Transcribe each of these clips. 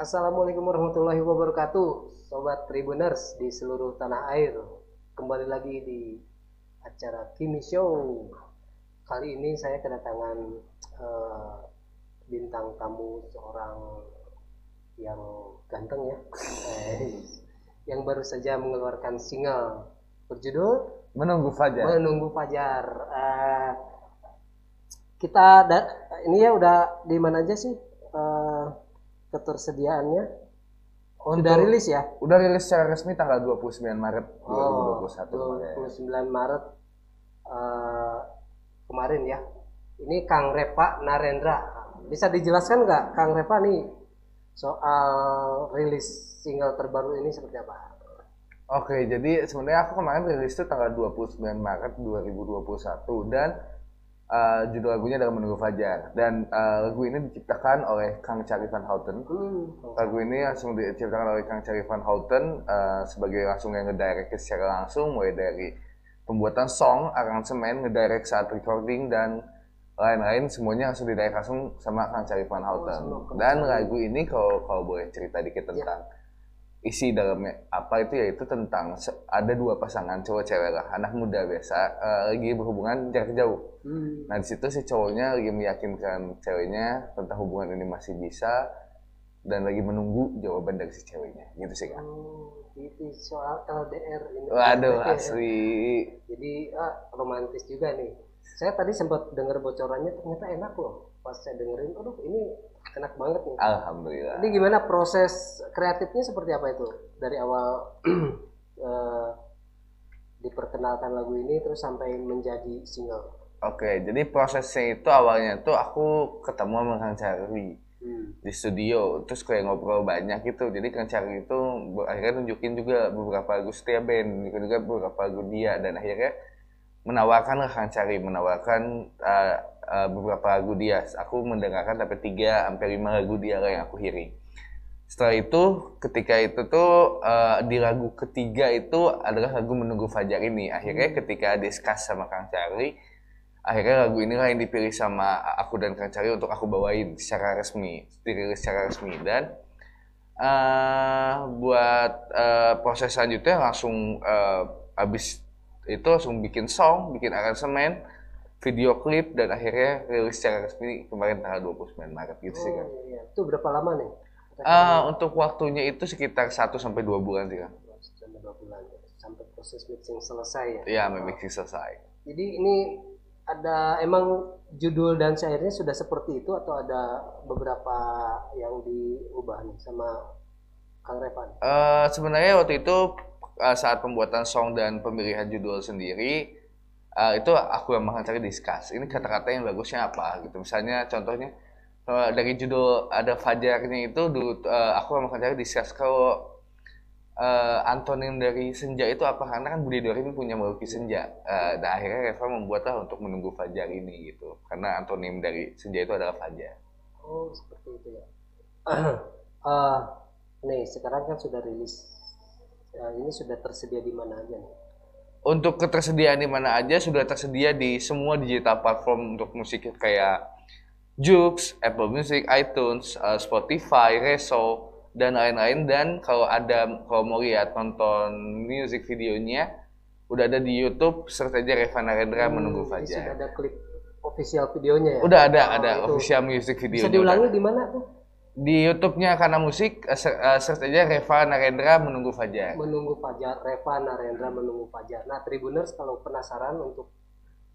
Assalamualaikum warahmatullahi wabarakatuh, sobat Tribuners di seluruh tanah air. Kembali lagi di acara Kimi Show. Kali ini saya kedatangan eh, bintang tamu seorang yang ganteng ya, yang baru saja mengeluarkan single berjudul Menunggu Fajar. Menunggu Fajar. Eh, kita ini ya udah di mana aja sih ketersediaannya? Sudah Untuk- rilis ya? Udah rilis secara resmi tanggal 29 Maret Oh, 2021 kemarin. 29 Maret eh, kemarin ya. Ini Kang Repa Narendra. Bisa dijelaskan nggak Kang Repa nih soal rilis single terbaru ini seperti apa? Oke, jadi sebenarnya aku kemarin rilis itu tanggal 29 Maret 2021 dan eh, judul lagunya adalah Menunggu Fajar dan eh, lagu ini diciptakan oleh Kang Cari Van Houten. Hmm. Lagu ini langsung diciptakan oleh Kang Cari Van Houten eh, sebagai langsung yang ngedirect secara langsung mulai dari pembuatan song, aransemen, ngedirect saat recording dan lain-lain semuanya langsung didirect langsung sama Kang Cari Van Houten. semua Kang dan lagu ini kalau kalau boleh cerita dikit tentang isi dalamnya apa itu yaitu tentang ada dua pasangan cowok cewek lah anak muda biasa eh, lagi berhubungan jarak jauh Hmm. Nah di situ si cowoknya lagi meyakinkan ceweknya tentang hubungan ini masih bisa dan lagi menunggu jawaban dari si ceweknya gitu sih kan. Oh, itu soal LDR ini. Waduh asli. Jadi ah, romantis juga nih. Saya tadi sempat dengar bocorannya ternyata enak loh. Pas saya dengerin, aduh ini enak banget nih. Alhamdulillah. Ini gimana proses kreatifnya seperti apa itu dari awal eh, diperkenalkan lagu ini terus sampai menjadi single. Oke jadi prosesnya itu awalnya tuh aku ketemu sama Kang Charlie Hmm. di studio terus kayak ngobrol banyak gitu jadi Kang Charlie itu akhirnya nunjukin juga beberapa lagu setia band juga beberapa lagu dia dan akhirnya menawarkan Kang Charlie menawarkan uh, uh, beberapa lagu dia. Aku mendengarkan sampai 3 sampai 5 lagu dia lah yang aku hearing. Setelah itu ketika itu tuh uh, di lagu ketiga itu adalah lagu menunggu fajar ini. Akhirnya ketika discuss sama Kang Charlie akhirnya lagu inilah yang dipilih sama aku dan Kang Cari untuk aku bawain secara resmi dirilis secara resmi. Dan eh buat eh, proses selanjutnya langsung eh, habis itu langsung bikin song bikin aransemen video klip dan akhirnya rilis secara resmi kemarin tanggal 29 Maret gitu sih kan Oh, iya. Itu berapa lama nih? Eh, untuk waktunya itu sekitar 1 sampai 2 bulan sih kan Sampai dua bulan ya. sampai proses mixing selesai ya. Iya, memixing selesai. Jadi ini ada emang judul dan syairnya sudah seperti itu atau ada beberapa yang diubah nih sama Kang Revan? Eh sebenarnya waktu itu eh, saat pembuatan song dan pemilihan judul sendiri eh, itu aku yang makan cari discuss. Ini kata-kata yang bagusnya apa gitu. Misalnya contohnya eh, dari judul ada fajarnya itu eh, aku yang makan cari discuss kalau eh, antonim dari senja itu apa karena kan Budi Dori ini punya melukis senja. Eh, dan akhirnya Reva membuatlah untuk menunggu fajar ini gitu. Karena antonim dari senja itu adalah fajar. Oh seperti itu ya. Eh, nih sekarang kan sudah rilis. Ya, ini sudah tersedia di mana aja nih? Untuk ketersediaan di mana aja sudah tersedia di semua digital platform untuk musik kayak Joox, Apple Music, iTunes, eh, Spotify, Reso dan lain-lain dan kalau ada kalau mau lihat nonton music videonya udah ada di YouTube search aja Reva Narendra menunggu Hmm, Ini sudah fajar. ada klip official videonya ya? Udah ada Oh, ada itu. official music video. Bisa diulangi di mana tuh? Di YouTube-nya karena musik eh, eh, search aja Reva Narendra menunggu fajar. menunggu Fajar Reva Narendra menunggu Fajar. Nah Tribuners kalau penasaran untuk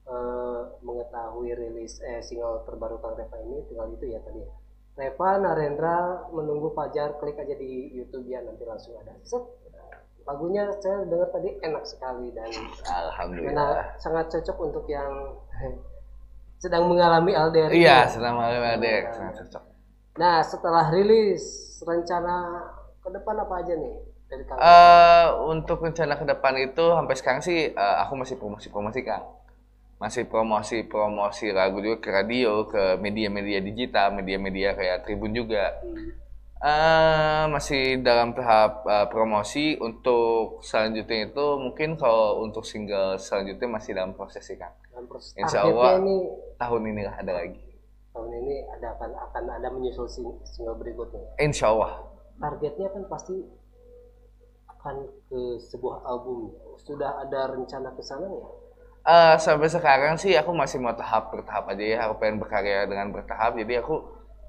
eh, mengetahui rilis eh single terbaru Kang Reva ini tinggal itu ya tadi. Reva Narendra menunggu Fajar klik aja di YouTube ya nanti langsung ada. Set. Lagunya saya dengar tadi enak sekali dan Alhamdulillah. Nah, sangat cocok untuk yang sedang mengalami LDR. Iya, selama ada sangat cocok. Nah setelah rilis rencana ke depan apa aja nih dari Kang? Eh untuk rencana ke depan itu sampai sekarang sih eh, aku masih promosi-promosi Kang. Masih promosi-promosi lagu juga ke radio, ke media-media digital, media-media kayak Tribun juga. Hmm. Eh masih dalam tahap eh, promosi untuk selanjutnya itu mungkin kalau untuk single selanjutnya masih dalam proses sih Kang. Dan proses Insya Allah. ini Tahun inilah ada lagi. Tahun ini ada akan akan ada menyusul sing- single berikutnya. Insya Allah. targetnya kan pasti akan ke sebuah album sudah ada rencana ke sana ya Uh, sampai sekarang sih aku masih mau tahap bertahap aja ya. Aku pengen berkarya dengan bertahap. Jadi aku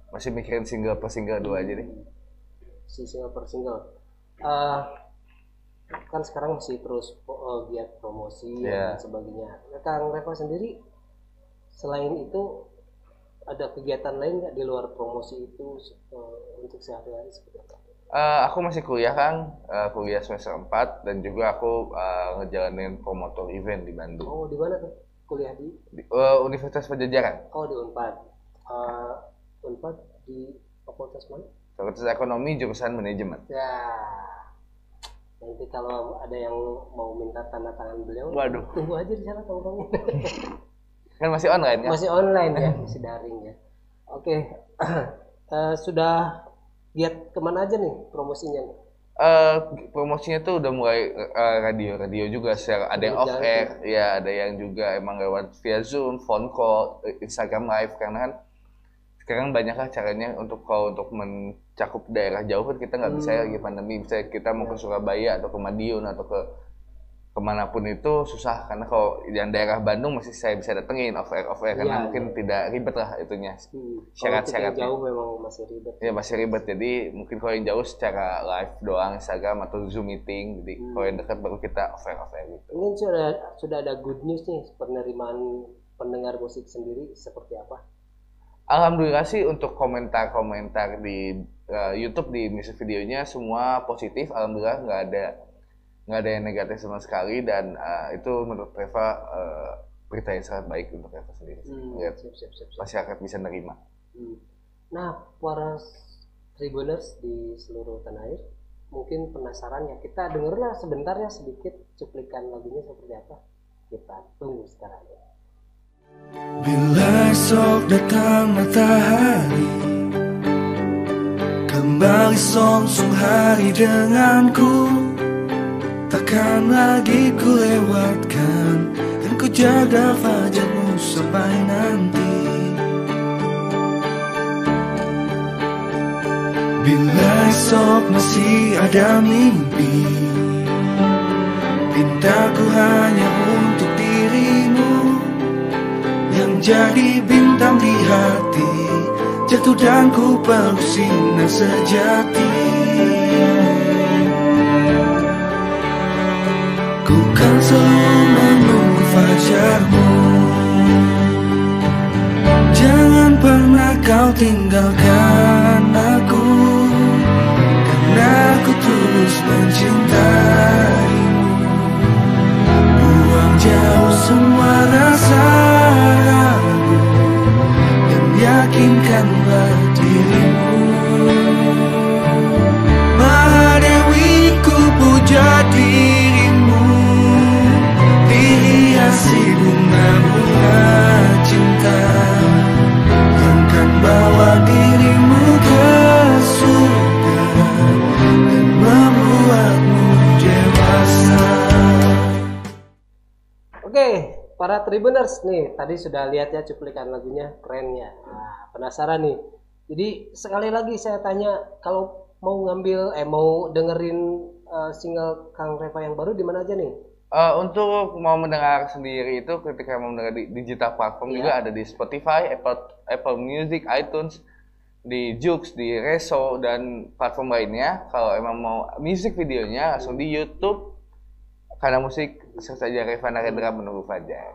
masih mikirin single per single dua aja deh. si single per single Eh, kan sekarang masih terus uh, giat promosi Iya. dan sebagainya Nah, Kang Reva sendiri selain itu ada kegiatan lain nggak di luar promosi itu eh, untuk sehari-hari seperti apa? Eh, aku masih kuliah kan, Eh, kuliah semester 4 dan juga aku eh, ngejalanin promotor event di Bandung. Oh di mana tuh kuliah di? Di, eh, Universitas Pajajaran, Oh di Unpad. Eh, Unpad di fakultas mana? Fakultas Ekonomi jurusan Manajemen. Ya nanti kalau ada yang mau minta tanda tangan beliau, Waduh. tunggu aja di sana tongkrongnya. Kan masih online kan? masih online ya, masih daring ya. Oke, Eh, sudah giat ke mana aja nih promosinya? nih? Eh, promosinya tuh udah mulai eh, radio-radio juga secara ada yang off Berjalan air, ya ada yang juga emang lewat via Zoom, phone call, Instagram live karena kan sekarang banyak lah caranya untuk kalau untuk mencakup daerah jauh kan kita nggak bisa ya Hmm. lagi pandemi bisa kita mau ke Surabaya atau ke Madiun atau ke ke mana pun itu susah karena kalau yang daerah Bandung masih saya bisa datengin off air off air karena Iya, mungkin tidak ribet lah itunya Hmm, Syarat-syaratnya. jauh memang masih ribet. ya masih ribet jadi mungkin kalau yang jauh secara live doang Instagram atau Zoom meeting jadi Hmm. kalau yang dekat baru kita off air off air gitu Mungkin sudah sudah ada good news nih penerimaan pendengar musik sendiri seperti apa? Alhamdulillah sih untuk komentar-komentar di uh, YouTube di music videonya semua positif. Alhamdulillah nggak ada nggak ada yang negatif sama sekali dan uh, itu menurut Reva uh, berita yang sangat baik untuk Reva sendiri. Hmm, Lihat siap, siap, siap, siap. masyarakat bisa nerima. Hmm. Nah, para tribuners di seluruh tanah air mungkin penasaran ya kita dengarlah sebentar ya sedikit cuplikan lagunya seperti apa. Kita tunggu sekarang. Bila esok datang matahari Kembali song-song hari denganku Takkan lagi ku lewatkan Dan ku jaga fajarmu sampai nanti. Bila esok masih ada mimpi Pintaku hanya untuk dirimu. Yang jadi bintang di hati Jatuh dan ku sinar sejati kan selalu menunggu fajarmu. Jangan pernah kau tinggalkan aku Karena aku terus mencintaimu. Buang jauh semua rasa ragu Dan yakinkanlah dirimu Mahadewi ku puja dirimu Oke, para tribuners nih tadi sudah lihat ya cuplikan lagunya keren ya. Nah, penasaran nih. Jadi sekali lagi saya tanya kalau mau ngambil eh mau dengerin eh, single Kang Reva yang baru di mana aja nih? Uh, untuk mau mendengar sendiri itu ketika mau mendengar di digital platform Iya. juga ada di Spotify, Apple Apple Music, iTunes, di Joox, di Reso dan platform lainnya. Kalau emang mau music videonya langsung di YouTube karena musik search saja Reva Narendra menunggu Fajar.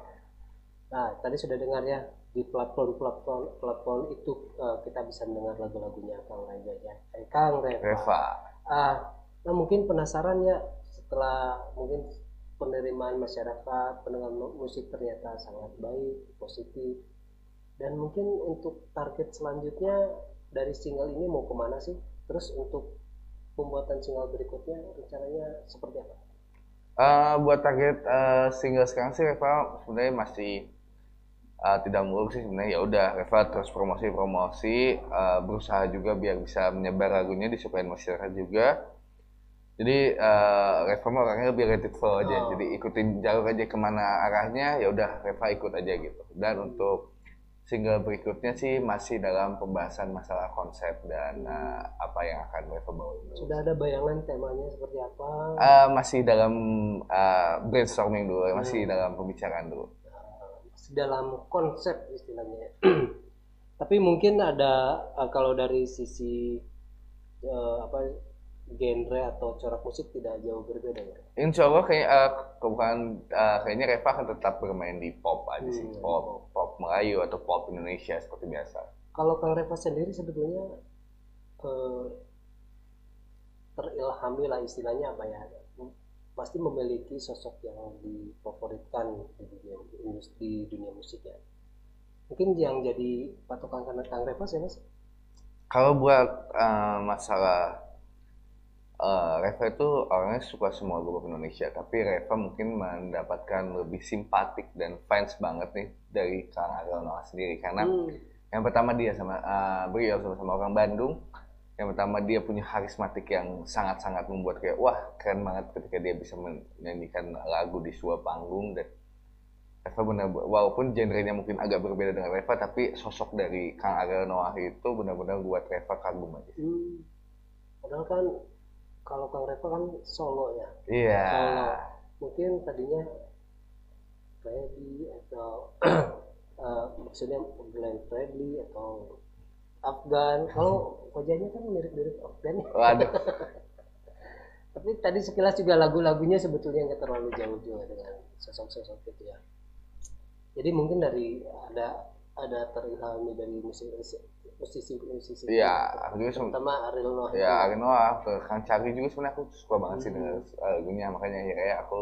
Nah, tadi sudah dengar ya di platform-platform platform itu eh, kita bisa mendengar lagu-lagunya Kang Reva ya. Eh, Kang Reva. Reva. Ah, nah mungkin penasaran ya setelah mungkin penerimaan masyarakat pendengar mu- musik ternyata sangat baik, positif. Dan mungkin untuk target selanjutnya dari single ini mau ke mana sih? Terus untuk pembuatan single berikutnya rencananya seperti apa? Eh, buat target eh, single sekarang sih Reva sebenarnya masih eh, tidak muluk sih sebenarnya ya udah Reva terus promosi-promosi eh, berusaha juga biar bisa menyebar lagunya disukain masyarakat juga jadi eh, Reva mah orangnya lebih let it flow aja Oh. jadi ikutin jalur aja ke mana arahnya ya udah Reva ikut aja gitu dan untuk single berikutnya sih masih dalam pembahasan masalah konsep dan uh, apa yang akan Reva bawa. Sudah ada bayangan temanya seperti apa? Uh, masih dalam uh, brainstorming dulu, masih dalam pembicaraan dulu. Masih dalam konsep istilahnya. Tapi mungkin ada uh, kalau dari sisi uh, apa genre atau corak musik tidak jauh berbeda ya. Insya Allah kayak uh, bukan uh, kayaknya Reva akan tetap bermain di pop aja sih, Hmm. pop pop Melayu atau pop Indonesia seperti biasa. Kalau Kang Reva sendiri sebetulnya eh, terilhami lah istilahnya apa ya? Pasti memiliki sosok yang difavoritkan di dunia di dunia musik ya. Mungkin yang jadi patokan karena Kang Reva siapa sih? Kalau buat uh, masalah uh, Reva itu orangnya suka semua grup Indonesia, tapi Reva mungkin mendapatkan lebih simpatik dan fans banget nih dari Kang Ariel Noah sendiri karena Hmm, yang pertama dia sama uh, beliau sama-sama orang Bandung. Yang pertama dia punya karismatik yang sangat-sangat membuat kayak wah keren banget ketika dia bisa menyanyikan lagu di sebuah panggung dan Reva benar walaupun genrenya mungkin agak berbeda dengan Reva tapi sosok dari Kang Ariel Noah itu benar-benar buat Reva kagum aja. hmm. Padahal kan kalau Kang Reva kan solo ya. Iya. Solo. Mungkin tadinya Freddy atau eh, maksudnya Glenn Fredly atau Afgan. Kalau wajahnya kan mirip-mirip Afgan. ya. Waduh. Tapi tadi sekilas juga lagu-lagunya sebetulnya nggak terlalu jauh juga dengan sosok-sosok itu ya. Jadi mungkin dari ada ada terilhami dari musik musisi musisi Iya, aku sem- terutama Ariel Noah itu. ya Ariel Noah ke Kang Cari juga sebenarnya aku suka banget sih Hmm. dengan uh, lagunya makanya akhirnya aku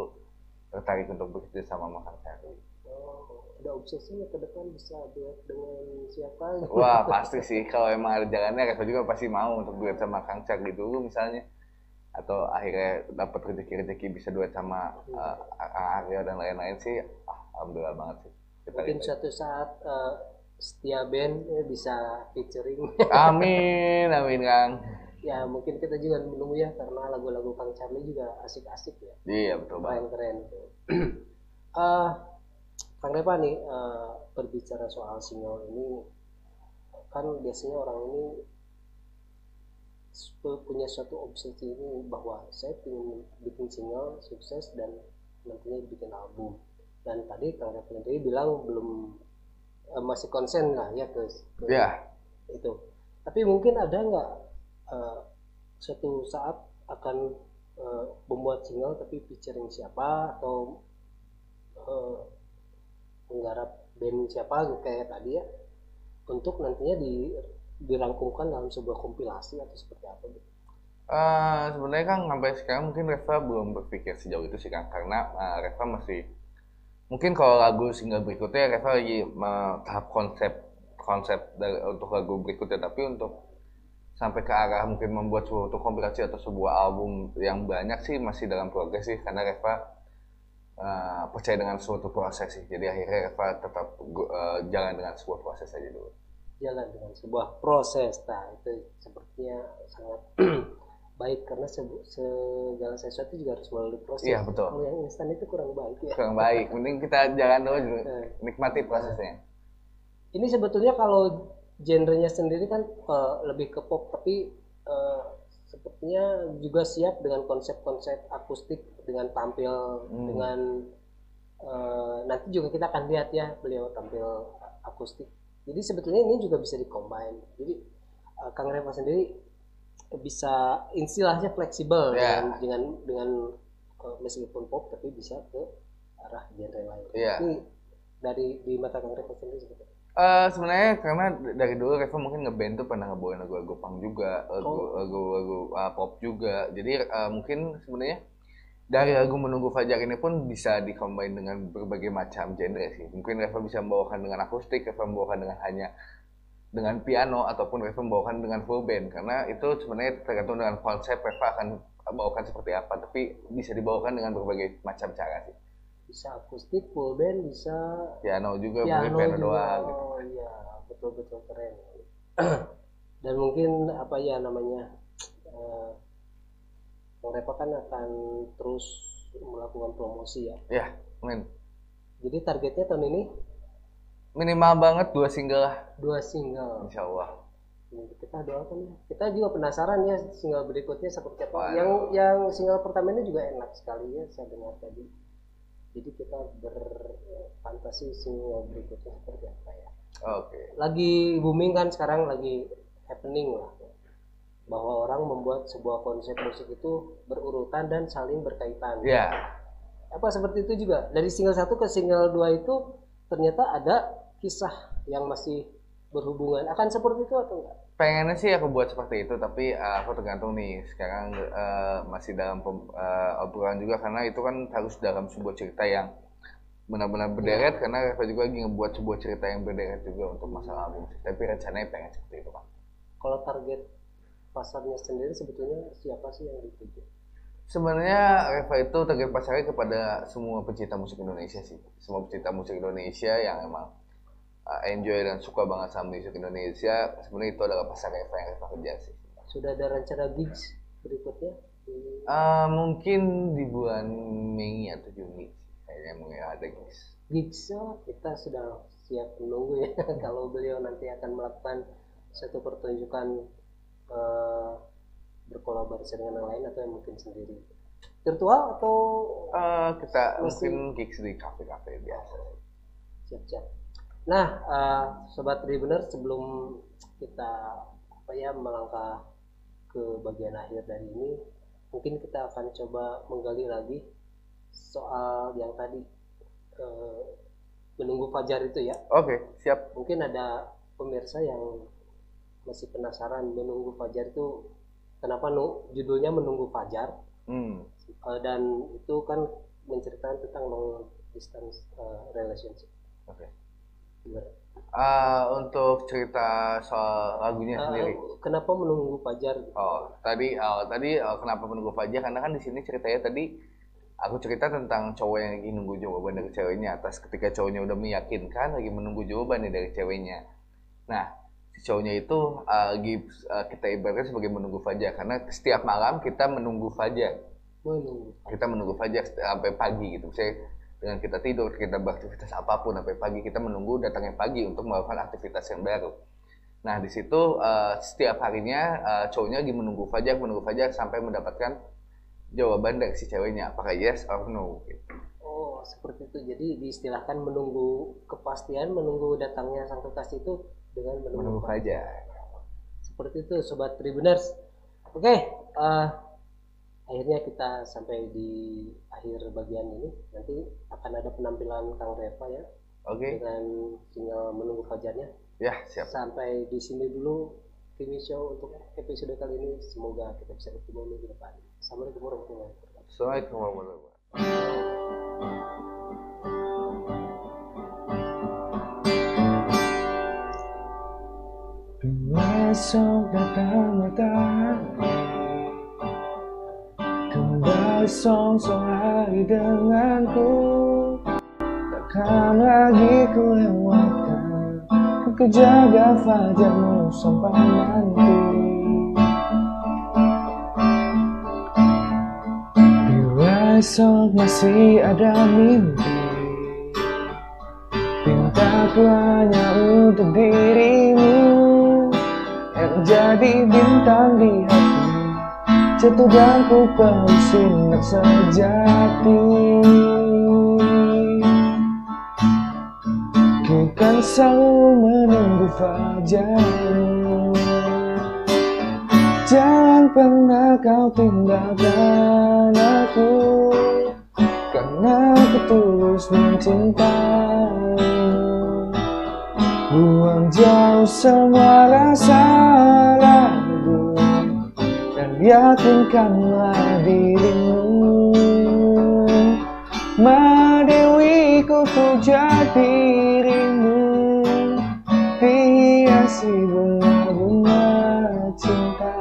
tertarik untuk bekerja sama sama Kang Cari. Oh, ada obsesinya ke depan bisa duet dengan siapa gitu. Wah pasti sih kalau emang ada jalannya Reva juga pasti mau untuk duet sama Kang Cari dulu misalnya atau akhirnya dapat rezeki-rezeki bisa duet sama uh, Kang Ariel dan lain-lain sih ah, alhamdulillah banget sih Mungkin suatu saat eh, setia band ya, bisa featuring. amin amin Kang ya mungkin kita juga menunggu ya karena lagu-lagu Kang Charlie juga asik-asik ya. iya betul banget tuh. Eh, Kang Repa nih eh, berbicara soal single ini kan biasanya orang ini punya suatu obsesi ini bahwa saya ingin bikin single sukses dan nantinya bikin album dan tadi Kang Repa sendiri bilang belum eh, masih konsen lah ya ke, ke ya. itu. Tapi mungkin ada nggak eh, suatu saat akan eh, membuat single tapi featuring siapa atau eh, menggarap band siapa gitu, kayak tadi ya untuk nantinya di dirangkumkan dalam sebuah kompilasi atau seperti apa gitu. Eh, sebenarnya kan sampai sekarang mungkin Reva belum berpikir sejauh itu sih kan karena eh, Reva masih mungkin kalau lagu single berikutnya Reva lagi tahap konsep konsep dari, untuk lagu berikutnya. Tapi untuk sampai ke arah mungkin membuat suatu kompilasi atau sebuah album yang banyak sih masih dalam progres sih. Karena Reva eh, percaya dengan suatu proses sih. Jadi akhirnya Reva tetap eh, jalan dengan sebuah proses aja dulu. Jalan dengan sebuah proses. Nah itu sepertinya sangat baik karena se- segala sesuatu juga harus melalui proses Iya, betul. kalau yang instan itu kurang baik ya kurang baik mending kita jalan dulu dulu. Eh. nikmati prosesnya ini sebetulnya kalau genrenya sendiri kan eh, lebih ke pop tapi eh, sepertinya juga siap dengan konsep-konsep akustik dengan tampil Hmm. dengan eh, nanti juga kita akan lihat ya beliau tampil akustik jadi sebetulnya ini juga bisa dikombin jadi eh, Kang Reva sendiri bisa istilahnya fleksibel Ya. dengan dengan dengan eh, meskipun pop tapi bisa ke arah genre lain Iya. ini dari di mata Kang Reva sendiri seperti apa? Eh sebenarnya karena dari dulu Reva mungkin ngeband tuh pernah ngebawain lagu-lagu punk juga, Oh. lagu-lagu uh, pop juga. Jadi uh, mungkin sebenarnya dari lagu Menunggu Fajar ini pun bisa dikombin dengan berbagai macam genre sih. Mungkin Reva bisa membawakan dengan akustik, Reva membawakan dengan hanya dengan piano ataupun Reva membawakan dengan full band. Karena itu sebenarnya tergantung dengan konsep Reva akan bawakan seperti apa. Tapi bisa dibawakan dengan berbagai macam cara sih. Bisa akustik full band bisa piano juga piano piano juga. doang gitu. oh iya. Betul betul keren. Dan mungkin apa ya namanya eh Bang Repa kan akan terus melakukan promosi ya? Ya men jadi targetnya tahun ini minimal banget dua single lah. Dua single. Insya Allah Ini kita doakan ya. Kita juga penasaran ya single berikutnya seperti apa Waduh. yang yang single pertama ini juga enak sekali ya saya dengar tadi. Jadi kita berfantasi single berikutnya seperti apa ya. Oke. Lagi booming kan sekarang lagi happening lah. Bahwa orang membuat sebuah konsep musik itu berurutan dan saling berkaitan. Ya. Apa seperti itu juga? Dari single satu ke single dua itu ternyata ada kisah yang masih berhubungan. Akan seperti itu atau enggak? Pengennya sih aku buat seperti itu tapi uh, aku tergantung nih. Sekarang uh, masih dalam uh, obrolan juga karena itu kan harus dalam sebuah cerita yang benar-benar berderet. Karena Reva juga lagi ngebuat sebuah cerita yang berderet juga untuk masalah album tapi rencananya pengen seperti itu kan kalau target pasarnya sendiri sebetulnya siapa sih yang dituju sebenarnya Reva itu target pasarnya kepada semua pecinta musik Indonesia sih. Semua pecinta musik Indonesia yang emang uh, enjoy dan suka banget sama musik Indonesia sebenarnya itu adalah pasar Reva yang Reva kerja sih. Sudah ada rencana gigs berikutnya? Uh, mungkin di bulan Mei atau Juni kayaknya mungkin ada guys. gigs oh, kita sudah siap menunggu ya. Kalau beliau nanti akan melakukan satu pertunjukan eh, berkolaborasi dengan yang lain atau yang mungkin sendiri? Virtual atau Uh, kita Masih- mungkin gigs di kafe-kafe biasa. siap-siap nah eh, sobat Tribuner sebelum kita apa ya melangkah ke bagian akhir dari ini mungkin kita akan coba menggali lagi soal yang tadi eh, menunggu fajar itu ya Oke, siap. mungkin ada pemirsa yang masih penasaran menunggu fajar itu kenapa nu, judulnya menunggu fajar Hmm. Eh, dan itu kan menceritakan tentang long distance eh, relationship Oke. Gimana? Uh, untuk cerita soal lagunya Eh, sendiri. kenapa menunggu fajar Oh, tadi oh, tadi oh, kenapa menunggu Fajar? Karena kan di sini ceritanya tadi aku cerita tentang cowok yang lagi nunggu jawaban dari ceweknya atas ketika cowoknya udah meyakinkan lagi menunggu jawaban nih dari ceweknya. Nah, si cowoknya itu uh, lagi uh, kita ibaratkan sebagai menunggu Fajar karena setiap malam kita menunggu Fajar. menunggu Kita menunggu Fajar sampai pagi gitu. Saya dengan kita tidur, kita beraktivitas apa pun sampai pagi kita menunggu datangnya pagi untuk melakukan aktivitas yang baru. Nah, di situ uh, setiap harinya uh, cowoknya lagi menunggu Fajar, menunggu Fajar sampai mendapatkan jawaban dari si ceweknya, apakah yes or no. Gitu. oh seperti itu jadi diistilahkan menunggu kepastian menunggu datangnya sang kekasih itu dengan menunggu, Menunggu fajar. Seperti itu sobat Tribuners oke eh, akhirnya kita sampai di akhir bagian ini. Nanti akan ada penampilan Kang Reva ya Oke, dengan single menunggu fajarnya. Ya siap. sampai di sini dulu Kimi Show untuk episode kali ini. Semoga kita bisa ketemu minggu depan. Assalamualaikum warahmatullahi wabarakatuh. Assalamualaikum warahmatullahi wabarakatuh. Besok datang matahari Kembali song-song hari denganku Takkan lagi ku lewatkan Ku jaga fajarmu sampai nanti. Bila esok masih ada mimpi Pintaku hanya untuk dirimu. Yang jadi bintang di hati Jatuh dan ku peluk sinar sejati Ku kan selalu menunggu fajarmu. Jangan pernah kau tinggalkan aku Karena aku tulus mencintaimu. Buang jauh semua rasa ragu Dan yakinkanlah dirimu Madewiku puja dirimu. Hiasi bunga-bunga cinta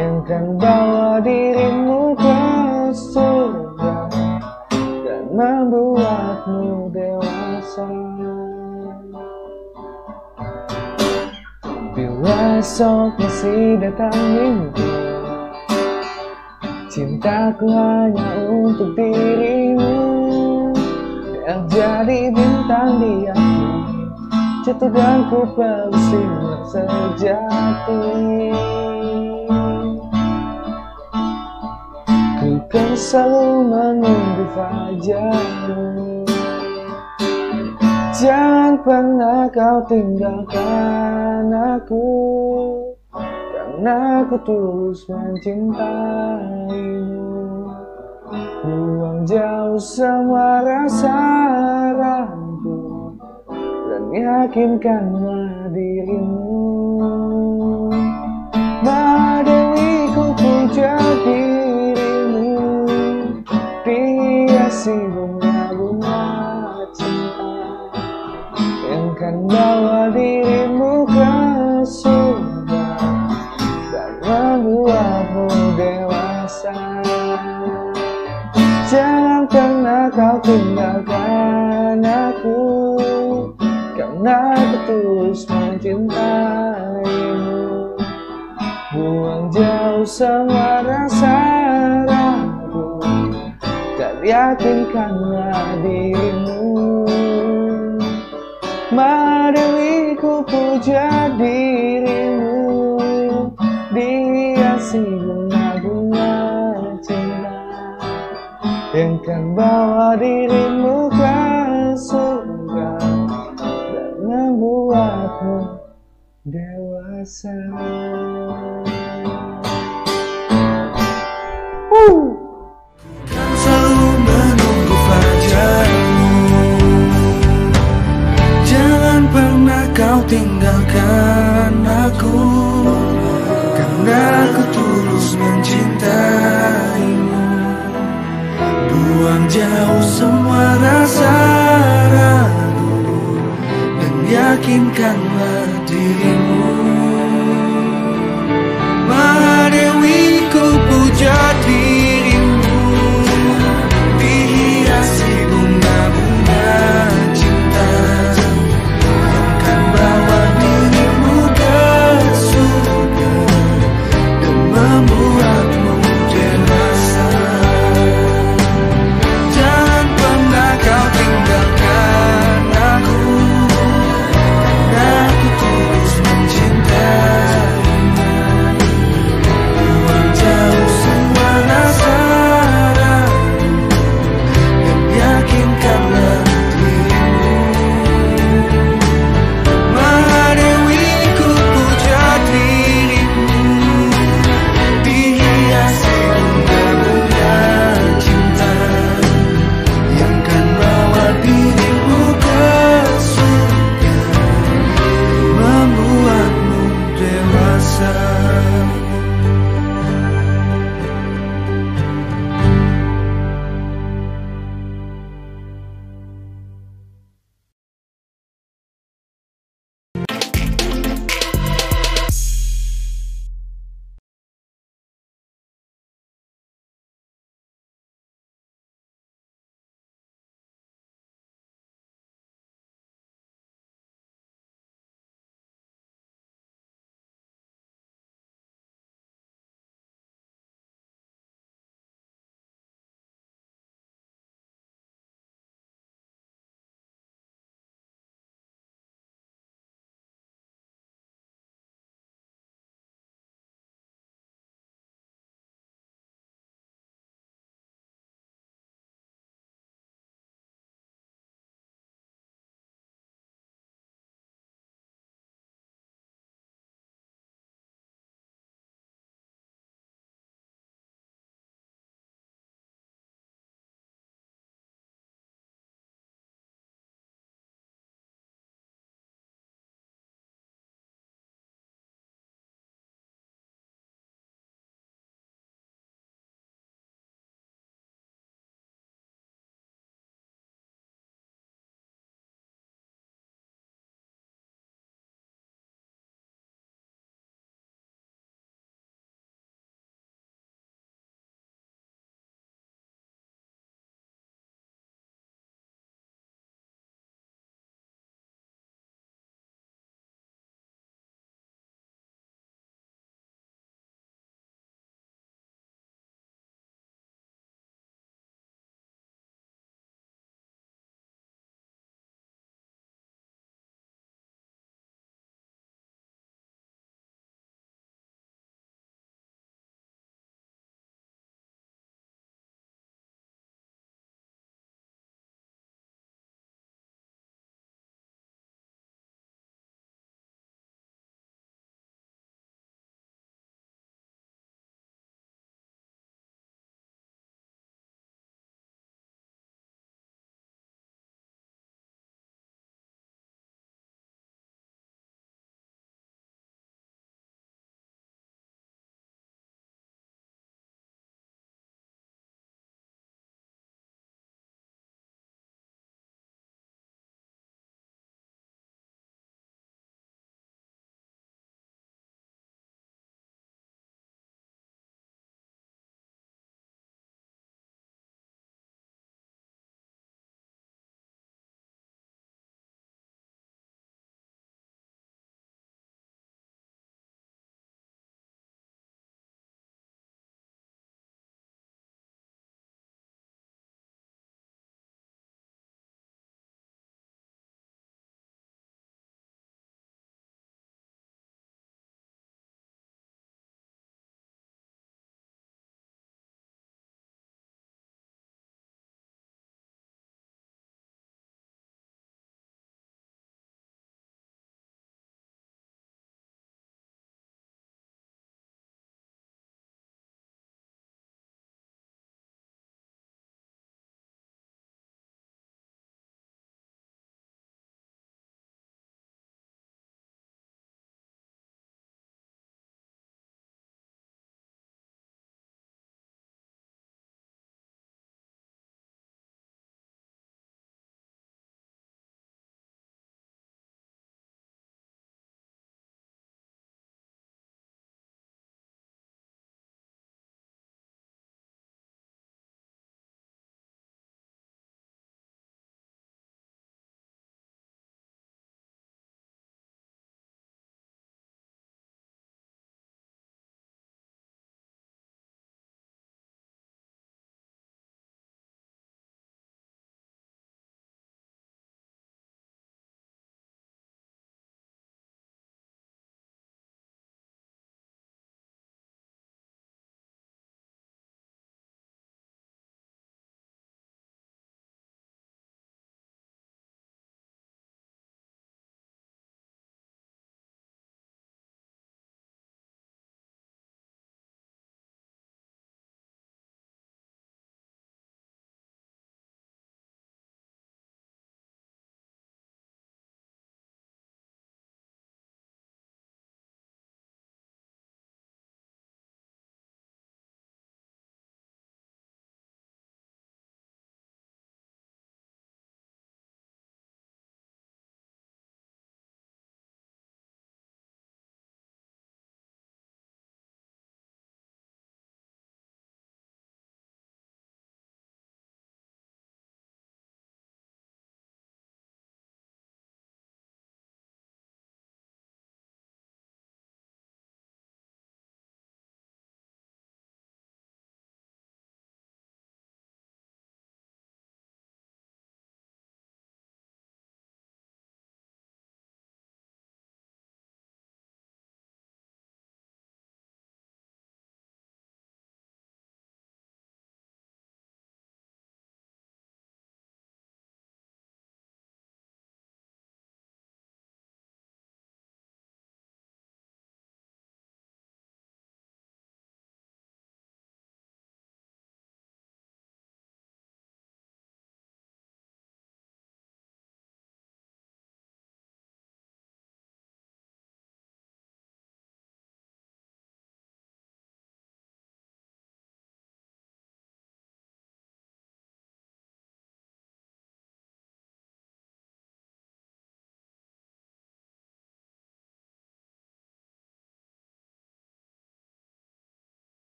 Yang kan bawa dirimu ke surga Dan membuatmu dewasa. Bila esok masih datang mimpi Cintaku hanya untuk dirimu. Yang jadi bintang di hati jatuh dan ku pasti sejati. Ku kan selalu menunggu fajarmu. Jangan pernah kau tinggalkan aku Karena aku tulus mencintaimu. Buang jauh semua rasa ragu Dan yakinkanlah dirimu. Madewi ku puja dirimu. Dihiasi bunga-bunga cinta. Yang kan bawa dirimu ke surga kau tinggalkan aku? Karena aku tulus mencintaimu. Buang jauh semua rasa ragu Dan yakinkanlah dirimu. Madewi ku puja Yang bawa dirimu ke surga Dan membuatmu dewasa jauh semua rasa ragu Dan yakinkanlah dirimu